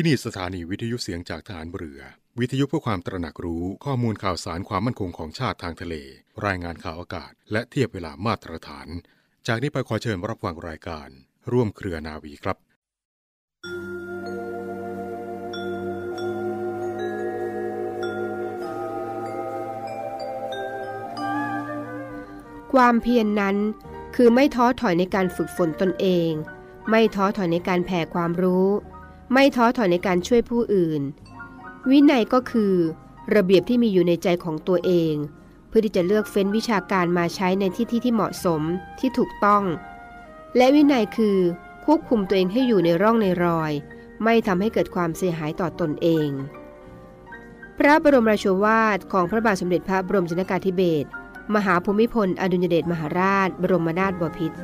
ที่นี่สถานีวิทยุเสียงจากฐานเรือ วิทยุเพื่อความตระหนักรู้ข้อมูลข่าวสารความมั่นคงของชาติทางทะเล รายงานข่าวอากาศ และเทียบเวลามาตรฐาน จากนี้ไปขอเชิญรับฟังรายการ ร่วมเครือนาวีครับ ความเพียรนนั้นคือไม่ท้อถอยในการฝึกฝนตนเอง ไม่ท้อถอยในการแผ่ความรู้ ไม่ท้อถอยในการช่วยผู้อื่น วินัยก็คือ ระเบียบที่มีอยู่ในใจของตัวเอง เพื่อที่จะเลือกเฟ้นวิชาการมาใช้ในที่ที่ที่เหมาะสมที่ถูกต้อง และวินัยคือ ควบคุมตัวเองให้อยู่ในร่องในรอย ไม่ทำให้เกิดความเสียหายต่อตนเอง พระบรมราชวาทของพระบาทสมเด็จพระบรมชนกาธิเบศรมหาภูมิพล อดุลยเดชมหาราช บรมนาถบพิตร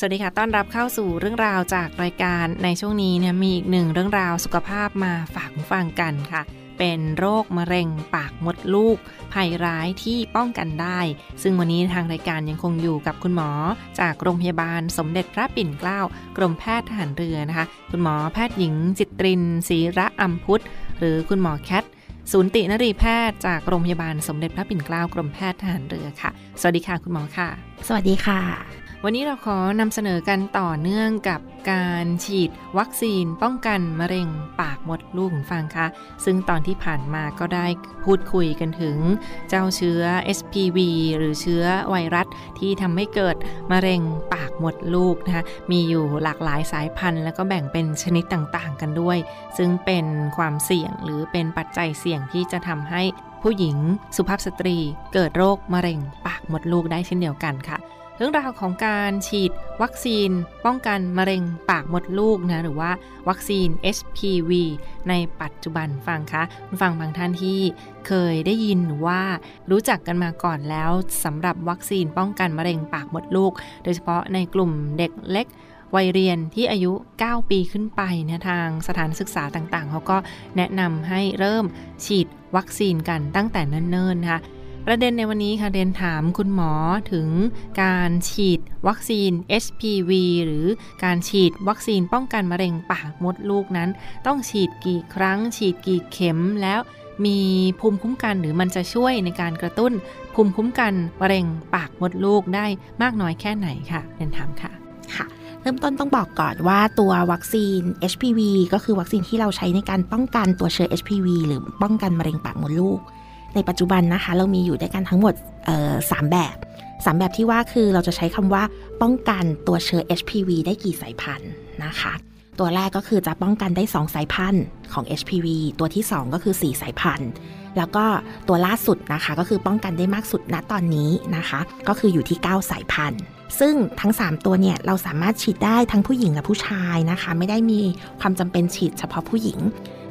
สวัสดีค่ะ ต้อนรับเข้าสู่เรื่องราวจากรายการในช่วงนี้เนี่ยมีอีกหนึ่งเรื่องราวสุขภาพมาฝากฟังกันค่ะ เป็นโรคมะเร็งปากมดลูก ภัยร้ายที่ป้องกันได้ ซึ่งวันนี้ทางรายการยังคงอยู่กับคุณหมอ จากโรงพยาบาลสมเด็จพระปิ่นเกล้ากรมแพทย์ทหารเรือนะคะ คุณหมอแพทย์หญิงจิตรินศรีระอัมพุทธหรือคุณหมอแคทศูนย์ตินรีแพทย์จากโรงพยาบาลสมเด็จพระปิ่นเกล้ากรมแพทย์ทหารเรือค่ะ สวัสดีค่ะคุณหมอค่ะ สวัสดีค่ะ วันนี้เราขอนำเสนอกันต่อเนื่องกับการฉีดวัคซีนป้องกันมะเร็งปากมดลูกฟังคะ ซึ่งตอนที่ผ่านมาก็ได้พูดคุยกันถึง เจ้าเชื้อ SPV หรือเชื้อไวรัสที่ทำให้เกิดมะเร็งปากมดลูกนะคะมีอยู่หลากหลายสายพันธุ์ แล้วก็แบ่งเป็นชนิดต่างๆ กันด้วย ซึ่งเป็นความเสี่ยงหรือเป็นปัจจัยเสี่ยงที่จะทำให้ผู้หญิงสุภาพสตรีเกิดโรคมะเร็งปากมดลูกได้เช่นเดียวกันค่ะ เรื่องราวของการฉีดวัคซีน ป้องกันมะเร็งปากมดลูกนะหรือว่าวัคซีน HPV ในปัจจุบันฟังคะฟังบางท่านที่เคยได้ยินว่ารู้จักกันมาก่อนแล้วสำหรับวัคซีนป้องกันมะเร็งปากมดลูก โดยเฉพาะในกลุ่มเด็กเล็กวัยเรียนที่อายุ 9 ปีขึ้นไปเนี่ยทางสถานศึกษาต่างๆ เขาก็แนะนำให้เริ่มฉีดวัคซีนกันตั้งแต่เนิ่นๆนะคะ ประเด็นในวันนี้ค่ะเรียนถามคุณหมอถึงการฉีดวัคซีน HPV หรือการฉีดวัคซีนป้องกันมะเร็งปากมดลูกนั้น ต้องฉีดกี่ครั้ง ฉีดกี่เข็มแล้วมีภูมิคุ้มกันหรือมันจะช่วยในการกระตุ้น ภูมิคุ้มกันมะเร็งปากมดลูกได้มากน้อยแค่ไหนค่ะเรียนถามค่ะค่ะเริ่มต้นต้องบอกก่อนว่าตัววัคซีน HPV ก็คือวัคซีนที่เราใช้ในการป้องกันตัวเชื้อ HPV หรือป้องกันมะเร็งปากมดลูก ในปัจจุบันนะคะ เรามีอยู่ด้วยกันทั้งหมดสามแบบสามแบบที่ว่าคือเราจะใช้คำว่าป้องกันตัวเชื้อ HPV ได้กี่สายพันธุ์นะคะ ตัวแรกก็คือจะป้องกันได้ 2 สายพันธุ์ของ HPV ตัวที่ 2 ก็คือ 4 สายพันธุ์ แล้วก็ตัวล่าสุดนะคะ ก็คือป้องกันได้มากสุดณตอนนี้นะคะ ก็คืออยู่ที่ 9 สายพันธุ์ ซึ่งทั้ง 3 ตัวเนี่ยเราสามารถฉีดได้ทั้งผู้หญิงและผู้ชายนะคะ ไม่ได้มีความจำเป็นฉีดเฉพาะผู้หญิง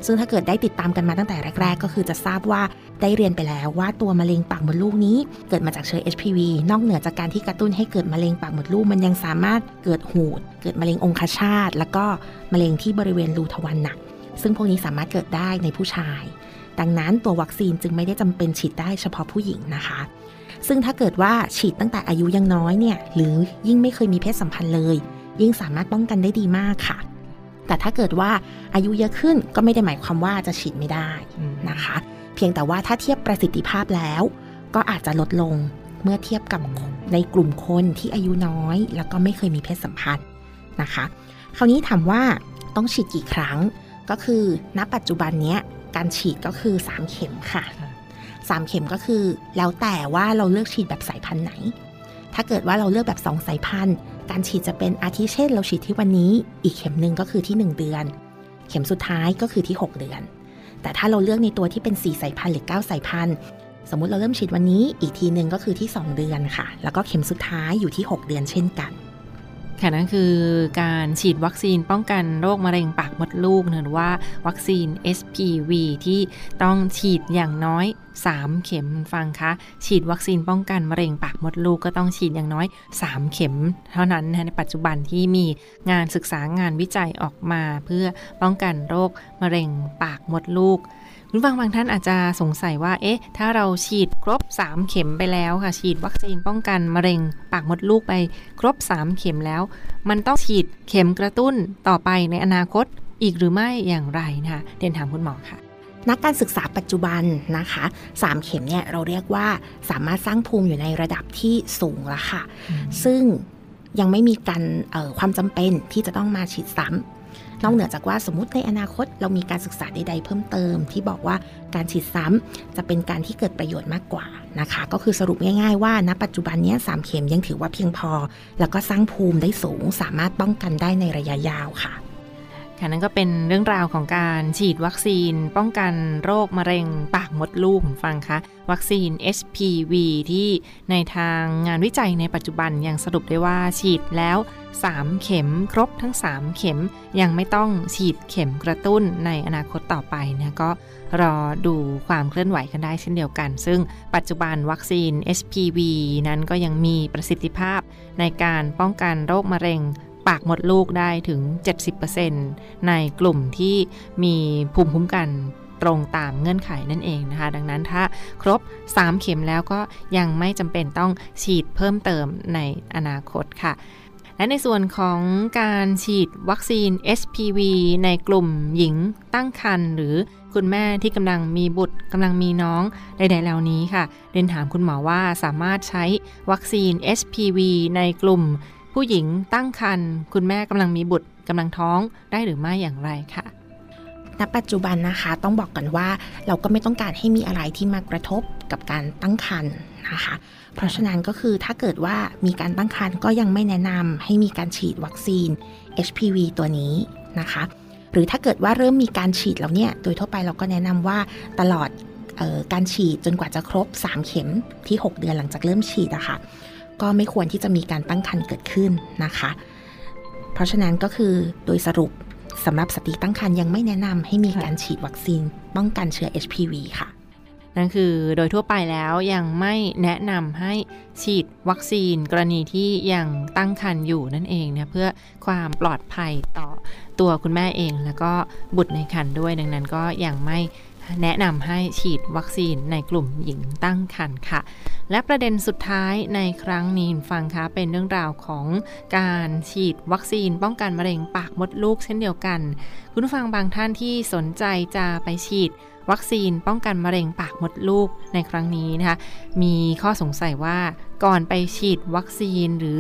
ซึ่งถ้าเกิดได้ติดตามกันมาตั้งแต่แรก ๆ ก็คือจะทราบว่าได้เรียนไปแล้วว่าตัวมะเร็งปากมดลูกนี้เกิดมาจากเชื้อ HPV นอกเหนือจากการที่กระตุ้นให้เกิดมะเร็งปากมดลูกมันยังสามารถเกิดหูด เกิดมะเร็งองคชาต แล้วก็มะเร็งที่บริเวณรูทวารหนัก ซึ่งพวกนี้สามารถเกิดได้ในผู้ชาย ดังนั้นตัววัคซีนจึงไม่ได้จำเป็นฉีดได้เฉพาะผู้หญิงนะคะ ซึ่งถ้าเกิดว่าฉีดตั้งแต่อายุยังน้อยเนี่ยหรือยิ่งไม่เคยมีเพศสัมพันธ์เลย ยิ่งสามารถป้องกันได้ดีมากค่ะ แต่ถ้าเกิดว่าอายุเยอะขึ้นก็ไม่ได้หมายความว่าจะฉีดไม่ได้นะคะ เพียงแต่ว่าถ้าเทียบประสิทธิภาพแล้ว ก็อาจจะลดลงเมื่อเทียบกับในกลุ่มคนที่อายุน้อย แล้วก็ไม่เคยมีเพศสัมพันธ์นะคะ คราวนี้ถามว่าต้องฉีดกี่ครั้งก็คือณปัจจุบันนี้การฉีดก็คือ 3 เข็มค่ะ 3 เข็มก็คือแล้วแต่ว่าเราเลือกฉีดแบบสายพันธุ์ไหน ถ้าเกิดว่าเราเลือกแบบ 2 สายพันธุ์ การฉีดจะเป็นอาทิเช่น เราฉีดที่วันนี้ อีกเข็มหนึ่งก็คือที่ 1 เดือน เข็มสุดท้ายก็คือที่ 6 เดือน แต่ถ้าเราเลือกในตัวที่เป็น 4 สายพันธุ์หรือ 9 สายพันธุ์ สมมุติเราเริ่มฉีดวันนี้ อีกทีหนึ่งก็คือที่ 2 เดือนค่ะ แล้วก็เข็มสุดท้ายอยู่ที่ 6 เดือนเช่นกัน ค่ะนั่นคือการฉีดวัคซีนป้องกันโรคมะเร็งปากมดลูกหรือว่าวัคซีน SPV ที่ต้องฉีดอย่างน้อย 3 เข็มฟังคะฉีดวัคซีนป้องกันมะเร็งปากมดลูกก็ต้องฉีดอย่างน้อย 3 เข็ม เท่านั้นในปัจจุบันที่มีงานศึกษางานวิจัยออกมา เพื่อป้องกันโรคมะเร็งปากมดลูก คุณฟังบางท่านอาจจะสงสัยว่า เอ๊ะ ถ้าเราฉีดครบ 3 เข็มไปแล้วค่ะ ฉีดวัคซีนป้องกันมะเร็งปากมดลูกไปครบ 3 เข็มแล้ว มันต้องฉีดเข็มกระตุ้นต่อไปในอนาคตอีกหรือไม่อย่างไรนะคะเรียนถามคุณหมอค่ะนักการศึกษาปัจจุบันนะคะ 3 เข็มเนี่ยเราเรียกว่าสามารถสร้างภูมิอยู่ในระดับที่สูงแล้วค่ะ ซึ่งยังไม่มีการความจำเป็นที่จะต้องมาฉีดซ้ำ นอกเหนือจากว่าสมมติในอนาคตเรามีการศึกษาใด ๆ เพิ่มเติม ที่บอกว่าการฉีดซ้ำจะเป็นการที่เกิดประโยชน์มากกว่านะคะ ก็คือสรุปง่าย ๆ ว่าณปัจจุบันนี้สามเข็มยังถือว่าเพียงพอ แล้วก็สร้างภูมิได้สูง สามารถป้องกันได้ในระยะยาวค่ะค่ะนั่นก็เป็นเรื่องราวของการฉีดวัคซีน ป้องกันโรคมะเร็งปากมดลูกฟังคะวัคซีน HPV ที่ในทางงานวิจัยในปัจจุบันยังสรุปได้ว่าฉีดแล้ว 3 เข็มครบทั้ง 3 เข็มยังไม่ต้องฉีดเข็มกระตุ้นในอนาคตต่อไปนะก็รอดูความเคลื่อนไหวกันได้เช่นเดียวกัน ซึ่งปัจจุบันวัคซีน HPV นั้นก็ยังมีประสิทธิภาพในการป้องกันโรคมะเร็งปากมดลูกได้ถึง 70%ในกลุ่มที่มีภูมิคุ้มกันตรงตามเงื่อนไขนั่นเองนะคะ ดังนั้นถ้าครบ 3 เข็มแล้วก็ยังไม่จำเป็นต้องฉีดเพิ่มเติมในอนาคตค่ะ และในส่วนของการฉีดวัคซีน HPV ในกลุ่มหญิงตั้งครรภ์หรือคุณแม่ที่กำลังมีบุตรกำลังมีน้องใดๆเหล่านี้ค่ะ เรียนถามคุณหมอว่าสามารถใช้วัคซีน HPV ในกลุ่ม ผู้หญิงตั้งครรภ์คุณแม่กำลังมีบุตรกำลังท้องได้หรือไม่อย่างไรค่ะ ณปัจจุบันนะคะต้องบอกกันว่าเราก็ไม่ต้องการให้มีอะไรที่มากระทบกับการตั้งครรภ์นะคะเพราะฉะนั้นก็คือถ้าเกิดว่ามีการตั้งครรภ์ก็ยังไม่แนะนำให้มีการฉีดวัคซีน HPV ตัวนี้นะคะหรือถ้าเกิดว่าเริ่มมีการฉีดแล้วเนี่ย โดยทั่วไปเราก็แนะนำว่าตลอดออการฉีดจนกว่าจะครบ 3 เข็มที่ 6 เดือนหลังจากเริ่มฉีดอะคะ่ะก็ไม่ควรที่จะมีการตั้งครรภ์เกิดขึ้นนะคะ เพราะฉะนั้นก็คือโดยสรุป สำหรับสตรีตั้งครรภ์ยังไม่แนะนำให้มีการฉีดวัคซีนป้องกันเชื้อ HPV ค่ะนั่นคือโดยทั่วไปแล้วยังไม่แนะนำให้ฉีดวัคซีนกรณีที่ยังตั้งครรภ์อยู่นั่นเองนะเพื่อความปลอดภัยต่อตัวคุณแม่เอง แล้วก็บุตรในครรภ์ด้วยดังนั้นก็ยังไม่ แนะนำให้ฉีดวัคซีนในกลุ่มหญิงตั้งครรภ์ค่ะ และประเด็นสุดท้ายในครั้งนี้ฟังคะเป็นเรื่องราวของการฉีดวัคซีนป้องกันมะเร็งปากมดลูกเช่นเดียวกัน คุณผู้ฟังบางท่านที่สนใจจะไปฉีดวัคซีนป้องกันมะเร็งปากมดลูกในครั้งนี้นะคะมีข้อสงสัยว่า ก่อนไปฉีดวัคซีน หรือ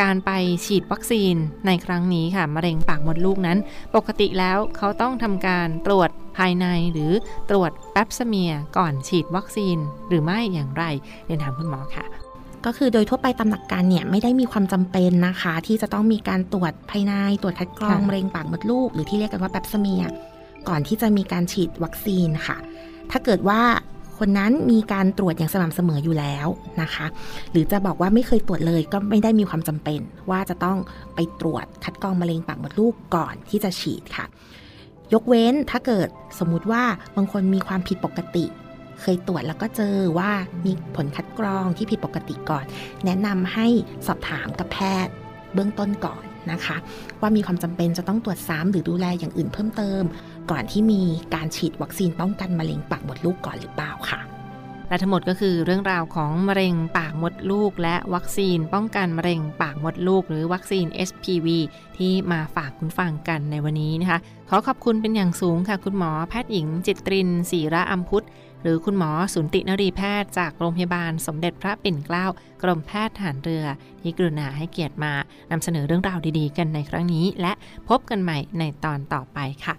การไปฉีดวัคซีนในครั้งนี้ค่ะมะเร็งปากมดลูกนั้น ปกติแล้วเขาต้องทำการตรวจภายในหรือตรวจแปปสเมียก่อนฉีดวัคซีนหรือไม่อย่างไรเรียนถามคุณหมอค่ะก็คือโดยทั่วไปตามหลักการเนี่ยไม่ได้มีความจำเป็นนะคะ ที่จะต้องมีการตรวจภายในตรวจคัดกรองมะเร็งปากมดลูก หรือที่เรียกกันว่าแปปสเมีย ก่อนที่จะมีการฉีดวัคซีนค่ะ ถ้าเกิดว่า คนนั้นมีการตรวจอย่างสม่ำเสมออยู่แล้วนะคะ หรือจะบอกว่าไม่เคยตรวจเลยก็ไม่ได้มีความจำเป็น ว่าจะต้องไปตรวจคัดกรองมะเร็งปากมดลูกก่อนที่จะฉีดค่ะ ยกเว้นถ้าเกิดสมมุติว่าบางคนมีความผิดปกติ เคยตรวจแล้วก็เจอว่ามีผลคัดกรองที่ผิดปกติก่อน แนะนำให้สอบถามกับแพทย์เบื้องต้นก่อนนะคะ ว่ามีความจำเป็นจะต้องตรวจซ้ำหรือดูแลอย่างอื่นเพิ่มเติม ก่อนที่มีการฉีดวัคซีนป้องกันมะเร็งปากมดลูกก่อนหรือเปล่าค่ะ และทั้งหมดก็คือเรื่องราวของมะเร็งปากมดลูก และวัคซีนป้องกันมะเร็งปากมดลูก หรือวัคซีน SPV ที่มาฝากคุณฟังกันในวันนี้นะคะ ขอขอบคุณเป็นอย่างสูงค่ะ คุณหมอแพทย์หญิง จิตรินศีระอัมพุทธหรือคุณหมอสุนตินรีแพทย์จากโรงพยาบาลสมเด็จพระปิ่นเกล้ากรมแพทย์ฐานเรือที่กรุณาให้เกียรติมานำเสนอเรื่องราวดีๆ กันในครั้งนี้ และพบกันใหม่ในตอนต่อไปค่ะ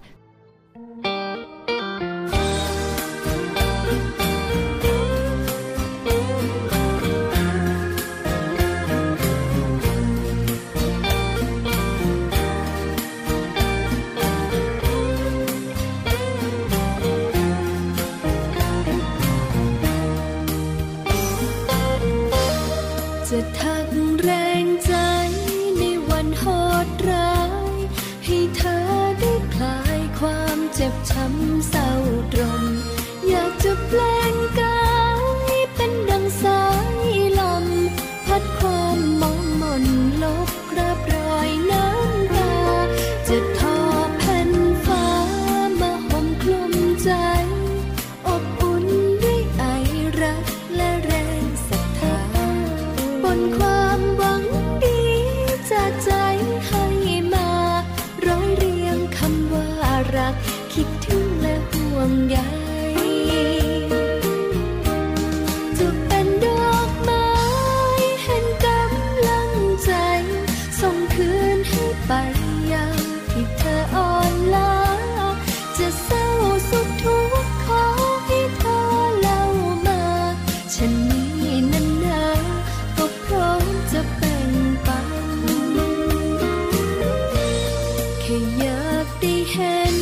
อยากได้เห็น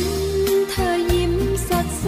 เธอยิ้มสดใส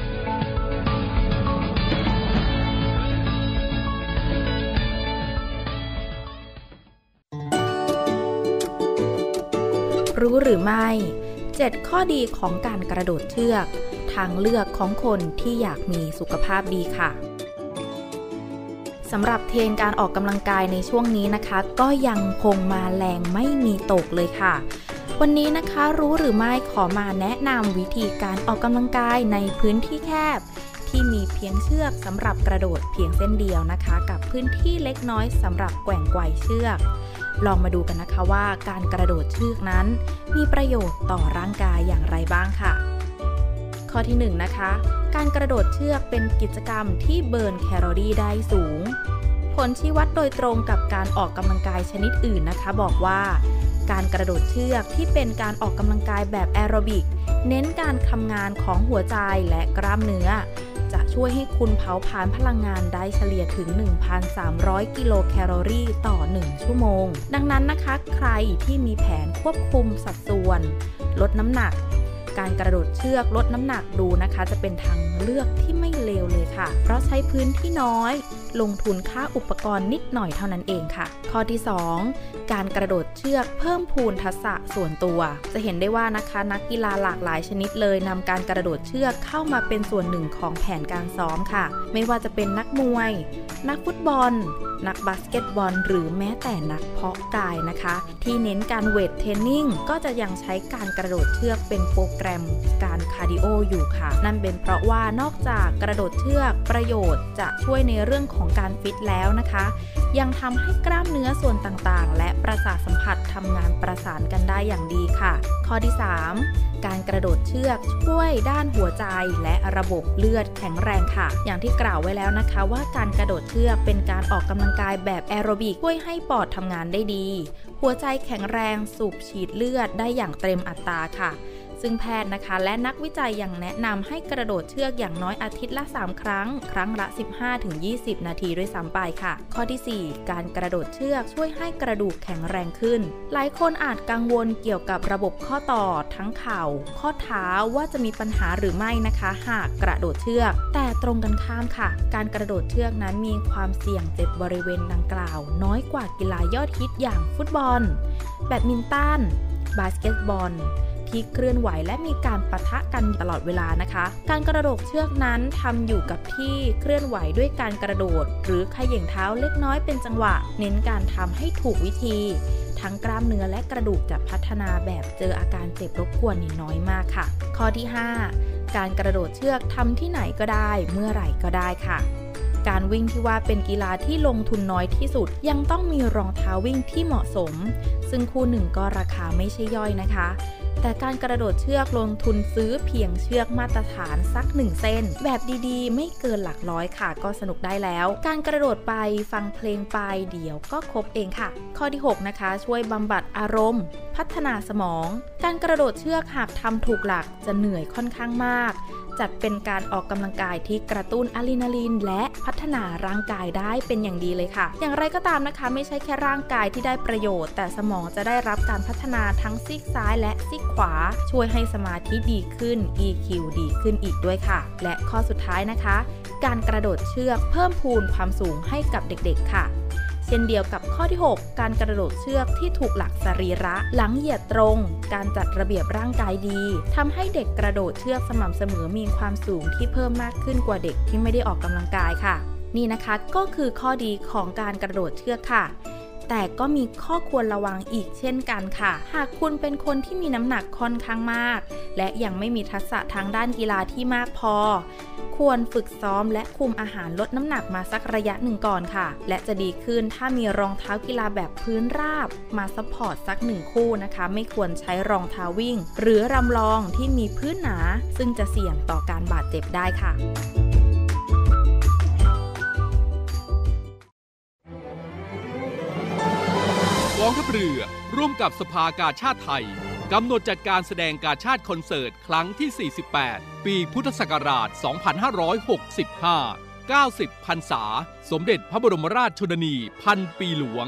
รู้หรือไม่ 7 ข้อดีของการกระโดดเชือก ทางเลือกของคนที่อยากมีสุขภาพดีค่ะสำหรับเทรนการออกกำลังกายในช่วงนี้นะคะ ก็ยังคงมาแรงไม่มีตกเลยค่ะ วันนี้นะคะรู้หรือไม่ขอมาแนะนำวิธีการออกกำลังกายในพื้นที่แคบ ที่มีเพียงเชือกสำหรับกระโดดเพียงเส้นเดียวนะคะ กับพื้นที่เล็กน้อยสำหรับแกว่งไกวเชือก ลองมาดูกันนะคะว่าการกระโดดเชือกนั้น มีประโยชน์ต่อร่างกายอย่างไรบ้างค่ะ ข้อที่1นนะคะ การกระโดดเชือกเป็นกิจกรรมที่ burn แคลอรี่ได้สูง ผลชี้วัดโดยตรงกับการออกกำลังกายชนิดอื่นนะคะ บอกว่า การกระโดดเชือกที่เป็นการออกกำลังกายแบบแอโรบิกเน้นการทำงานของหัวใจและกล้ามเนื้อ จะช่วยให้คุณเผาผลาญพลังงานได้เฉลี่ยถึง 1,300 กิโลแคลอรี่ต่อ 1 ชั่วโมง ดังนั้นนะคะ ใครที่มีแผนควบคุมสัดส่วน ลดน้ำหนัก การกระโดดเชือกลดน้ำหนักดูนะคะ จะเป็นทางเลือกที่ไม่เลวเลยค่ะ เพราะใช้พื้นที่น้อย ลงทุนค่าอุปกรณ์นิดหน่อยเท่านั้นเองค่ะ ข้อที่ 2 การกระโดดเชือกเพิ่มพูนทักษะส่วนตัว จะเห็นได้ว่านะคะนักกีฬาหลากหลายชนิดเลยนำการกระโดดเชือกเข้ามาเป็นส่วนหนึ่งของแผนการซ้อมค่ะ ไม่ว่าจะเป็นนักมวย นักฟุตบอล นักบาสเกตบอล หรือแม้แต่นักเพาะกายนะคะ ที่เน้นการ weight training ก็จะยังใช้การกระโดดเชือกเป็นโปรแกรมการ cardio อยู่ค่ะ นั่นเป็นเพราะว่านอกจากกระโดดเชือกประโยชน์จะช่วยในเรื่องของของการฟิตแล้วนะคะ ยังทำให้กล้ามเนื้อส่วนต่างๆ และประสาทสัมผัสทำงานประสานกันได้อย่างดีค่ะ ข้อที่ 3 การกระโดดเชือกช่วยด้านหัวใจและระบบเลือดแข็งแรงค่ะ อย่างที่กล่าวไว้แล้วนะคะว่าการกระโดดเชือกเป็นการออกกำลังกายแบบแอโรบิกช่วยให้ปอดทำงานได้ดี หัวใจแข็งแรงสูบฉีดเลือดได้อย่างเต็มอัตราค่ะ ซึ่งแพทย์นะคะและนักวิจัยยังแนะนำให้กระโดดเชือกอย่างน้อยอาทิตย์ละ 3 ครั้ง ครั้งละ 15-20 นาทีด้วยซ้ำไปค่ะ ข้อที่ 4 การกระโดดเชือกช่วยให้กระดูกแข็งแรงขึ้น หลายคนอาจกังวลเกี่ยวกับระบบข้อต่อทั้งเข่า ข้อเท้าว่าจะมีปัญหาหรือไม่นะคะ หากกระโดดเชือก แต่ตรงกันข้ามค่ะ การกระโดดเชือกนั้นมีความเสี่ยงเจ็บบริเวณดังกล่าว น้อยกว่ากีฬายอดฮิตอย่างฟุตบอล แบดมินตัน บาสเกตบอล ที่เคลื่อนไหวและมีการปะทะกันตลอดเวลานะคะ การกระโดดเชือกนั้นทำอยู่กับที่เคลื่อนไหวด้วยการกระโดด หรือขย่งเท้าเล็กน้อยเป็นจังหวะ เน้นการทำให้ถูกวิธี ทั้งกล้ามเนื้อและกระดูกจะพัฒนาแบบเจออาการเจ็บรบกวนน้อยมากค่ะ ข้อที่ 5 การกระโดดเชือกทำที่ไหนก็ได้ เมื่อไหร่ก็ได้ค่ะการวิ่งที่ว่าเป็นกีฬาที่ลงทุนน้อยที่สุด ยังต้องมีรองเท้าวิ่งที่เหมาะสม ซึ่งคู่หนึ่งก็ราคาไม่ใช่ย่อยนะคะ แต่การกระโดดเชือกลงทุนซื้อเพียงเชือกมาตรฐานสักหนึ่งเส้น แบบดีๆ ไม่เกินหลักร้อยค่ะ ก็สนุกได้แล้ว การกระโดดไปฟังเพลงไปเดี๋ยวก็ครบเองค่ะ ข้อที่ 6 นะคะ ช่วยบำบัดอารมณ์ พัฒนาสมอง การกระโดดเชือกหากทำถูกหลักจะเหนื่อยค่อนข้างมาก จัดเป็นการออกกำลังกายที่กระตุ้นอะดรีนาลีน และพัฒนาร่างกายได้เป็นอย่างดีเลยค่ะ อย่างไรก็ตามนะคะ ไม่ใช่แค่ร่างกายที่ได้ประโยชน์ แต่สมองจะได้รับการพัฒนาทั้งซีกซ้ายและซีกขวา ช่วยให้สมาธิดีขึ้น EQ ดีขึ้นอีกด้วยค่ะ และข้อสุดท้ายนะคะ การกระโดดเชือกเพิ่มพูนความสูงให้กับเด็กๆค่ะ ช่นเดียวกับข้อที่ 6 การกระโดดเชือกที่ถูกหลักสรีระ หลังเหยียดตรง การจัดระเบียบร่างกายดีทำให้เด็กกระโดดเชือกสม่ำเสมอมีความสูงที่เพิ่มมากขึ้นกว่าเด็กที่ไม่ได้ออกกำลังกายค่ะ นี่นะคะก็คือข้อดีของการกระโดดเชือกค่ะ แต่ก็มีข้อควรระวังอีกเช่นกันค่ะ หากคุณเป็นคนที่มีน้ำหนักค่อนข้างมาก และยังไม่มีทักษะทางด้านกีฬาที่มากพอ ควรฝึกซ้อมและคุมอาหารลดน้ำหนักมาสักระยะหนึ่งก่อนค่ะ และจะดีขึ้นถ้ามีรองเท้ากีฬาแบบพื้นราบ มา support สักหนึ่งคู่นะคะ ไม่ควรใช้รองเท้าวิ่ง หรือรำรองที่มีพื้นหนา ซึ่งจะเสี่ยงต่อการบาดเจ็บได้ค่ะ องทัพเรือร่วมกับสภากาชาติไทยกำหนดจัดการแสดงกาชาติคอนเสิร์ต ครั้งที่ 48 ปีพุทธศักราช 2565 90 พรรษา สมเด็จพระบรมราชชนนี พันปีหลวง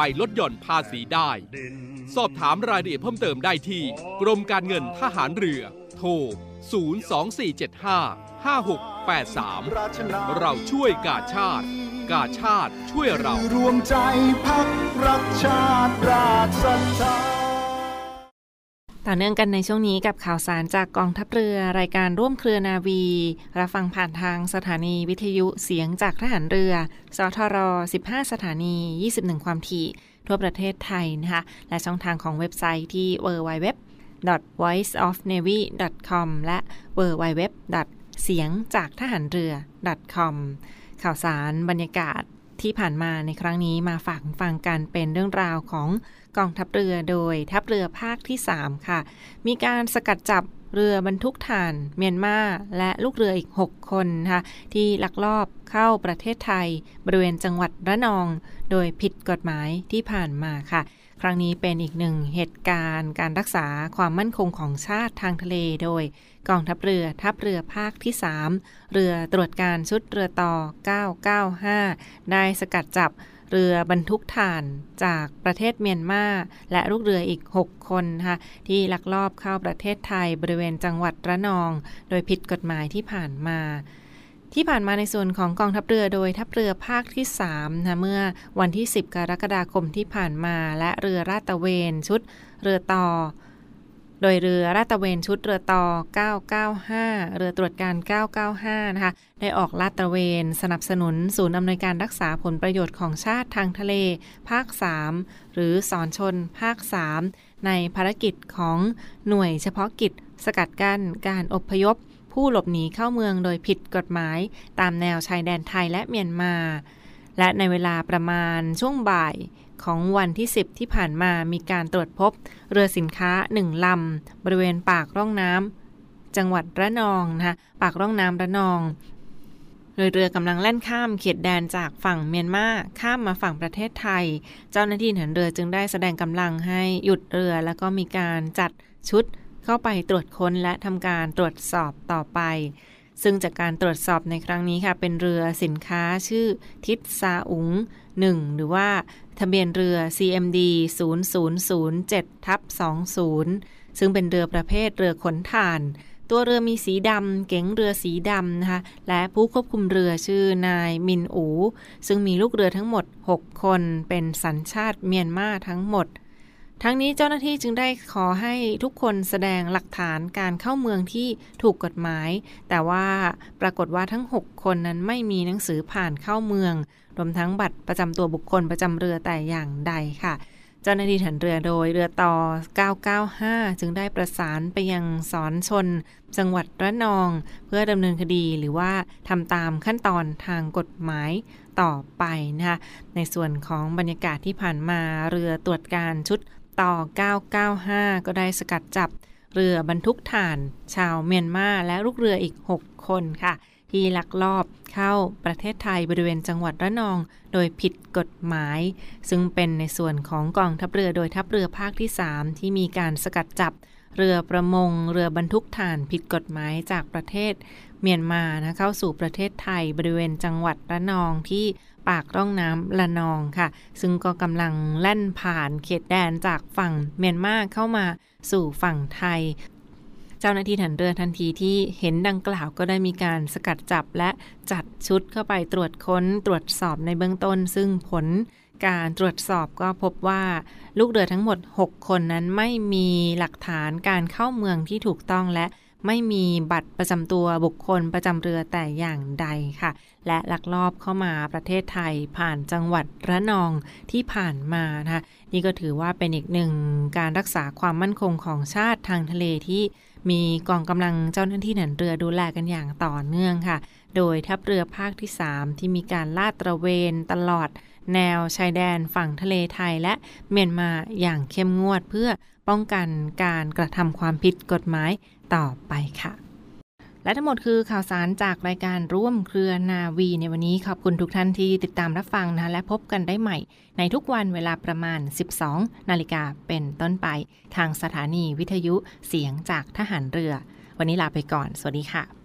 ไปลดหย่อนภาษีได้ สอบถามรายละเอียดเพิ่มเติมได้ที่ กรมการเงินทหารเรือ โทร 02475 5683 เราช่วยกาชาติ กาชาติช่วยเรารวมใจพักรักชาติราชศรัทธา ต่อเนื่องกันในช่วงนี้กับข่าวสารจากกองทัพเรือรายการร่วมเครือนาวี รับฟังผ่านทางสถานีวิทยุเสียงจากทหารเรือ สทร 15 สถานี 21 ความถี่ ทั่วประเทศไทยนะคะและช่องทางของเว็บไซต์ที่ www voiceofnavy.com และ www เสียงจากทหารเรือ .com ข่าวสารบรรยากาศที่ผ่านมาในครั้งนี้มาฝากฟังกันเป็นเรื่องราวของ กองทัพเรือโดยทัพเรือภาคที่ 3 ค่ะ มีการสกัดจับเรือบรรทุกถ่านเมียนมาและลูกเรืออีก 6 คนค่ะที่ลักลอบเข้าประเทศไทย บริเวณจังหวัดระนอง โดยผิดกฎหมายที่ผ่านมาค่ะ ครั้งนี้เป็นอีกหนึ่งเหตุการณ์การรักษาความมั่นคงของชาติทางทะเลโดย กองทัพเรือทัพเรือภาคที่ 3 เรือตรวจการชุดเรือต่อ 995 ได้สกัดจับ เรือบรรทุกถ่านจากประเทศเมียนมาและลูกเรืออีก 6 คนค่ะที่ลักลอบเข้าประเทศไทยบริเวณจังหวัดระนอง โดยผิดกฎหมายที่ผ่านมาที่ผ่านมาในส่วนของกองทัพเรือโดยทัพเรือภาคที่3นะเมื่อวันที่ 10 กรกฎาคมที่ผ่านมาและเรือราตะเวนชุด เรือต่อ โดยเรือราดตระเวนชุดเรือต่อ 995 เรือตรวจการ 995 นะคะ ได้ออกลาดตระเวน สนับสนุนศูนย์อำนวยการรักษาผลประโยชน์ของชาติทางทะเล ภาค 3 หรือสอนชน ภาค 3 ในภารกิจของหน่วยเฉพาะกิจ สกัดกั้นการอพยพ ผู้หลบหนีเข้าเมืองโดยผิดกฎหมาย ตามแนวชายแดนไทยและเมียนมา และในเวลาประมาณช่วงบ่าย ของวันที่ 10 ที่ผ่านมามีการตรวจพบ เรือสินค้าหนึ่งลำ บริเวณปากร่องน้ำจังหวัดระนองนะคะปากร่องน้ำระนองโดยเรือกำลังแล่นข้ามเขตแดนจากฝั่งเมียนมาข้ามมาฝั่งประเทศไทย เจ้าหน้าที่หันเรือจึงได้แสดงกำลังให้หยุดเรือ แล้วก็มีการจัดชุดเข้าไปตรวจค้นและทำการตรวจสอบต่อไป ซึ่งจากการตรวจสอบในครั้งนี้ค่ะ เป็นเรือสินค้าชื่อทิศซาอุง1หรือว่า ทะเบียนเรือ CMD 0007ทับ20 ซึ่งเป็นเรือประเภทเรือขนถ่าน ตัวเรือมีสีดำ เก๋งเรือสีดำนะคะ และผู้ควบคุมเรือชื่อนายมินอู ซึ่งมีลูกเรือทั้งหมด 6 คน เป็นสัญชาติเมียนมาทั้งหมด ทั้งนี้เจ้าหน้าที่จึงได้ขอให้ทุกคนแสดงหลักฐานการเข้าเมืองที่ถูกกฎหมาย แต่ว่าปรากฏว่าทั้ง 6 คนนั้นไม่มีหนังสือผ่านเข้าเมือง รวมทั้งบัตรประจำตัวบุคคลประจำเรือแต่อย่างใดค่ะ เจ้าหน้าที่ถันเรือโดยเรือต่อ 995 จึงได้ประสานไปยังสอนชน จังหวัดระนอง เพื่อดำเนินคดีหรือว่าทำตามขั้นตอนทางกฎหมายต่อไปนะคะในส่วนของบรรยากาศที่ผ่านมาเรือตรวจการชุด ต่อ 995 ก็ได้สกัดจับเรือบรรทุกถ่าน ชาวเมียนมาและลูกเรืออีก 6 คนค่ะ ที่ลักลอบเข้าประเทศไทยบริเวณจังหวัดระนอง โดยผิดกฎหมาย ซึ่งเป็นในส่วนของกองทัพเรือโดยทัพเรือภาคที่ 3 ที่มีการสกัดจับเรือประมง เรือบรรทุกถ่านผิดกฎหมายจากประเทศเมียนมานะเข้าสู่ประเทศไทยบริเวณจังหวัดระนองที่ ปากร่องน้ำละนองค่ะ ซึ่งก็กำลังแล่นผ่านเขตแดนจากฝั่งเมียนมาเข้ามาสู่ฝั่งไทยเจ้าหน้าที่ถันเรือทันทีที่เห็นดังกล่าวก็ได้มีการสกัดจับและจัดชุดเข้าไปตรวจค้นตรวจสอบในเบื้องต้น ซึ่งผลการตรวจสอบก็พบว่าลูกเรือทั้งหมด 6 คนนั้นไม่มีหลักฐานการเข้าเมืองที่ถูกต้องและ ไม่มีบัตรประจำตัวบุคคลประจำเรือแต่อย่างใดค่ะ และลักลอบเข้ามาประเทศไทยผ่านจังหวัดระนองที่ผ่านมานะคะนี่ก็ถือว่าเป็นอีกหนึ่งการรักษาความมั่นคงของชาติทางทะเลที่มีกองกำลังเจ้าหน้าที่หนันเรือดูแลกันอย่างต่อเนื่องค่ะ โดยทัพเรือภาคที่ 3 ที่มีการลาดตระเวนตลอดแนวชายแดนฝั่งทะเลไทยและเมียนมาอย่างเข้มงวดเพื่อป้องกันการกระทำความผิดกฎหมาย ต่อไปค่ะ และทั้งหมดคือข่าวสารจากรายการร่วมเครือนาวีในวันนี้ขอบคุณทุกท่านที่ติดตามรับฟังนะและพบกันได้ใหม่ ในทุกวันเวลาประมาณ 12 นาฬิกาเป็นต้นไป ทางสถานีวิทยุเสียงจากทหารเรือ วันนี้ลาไปก่อน สวัสดีค่ะ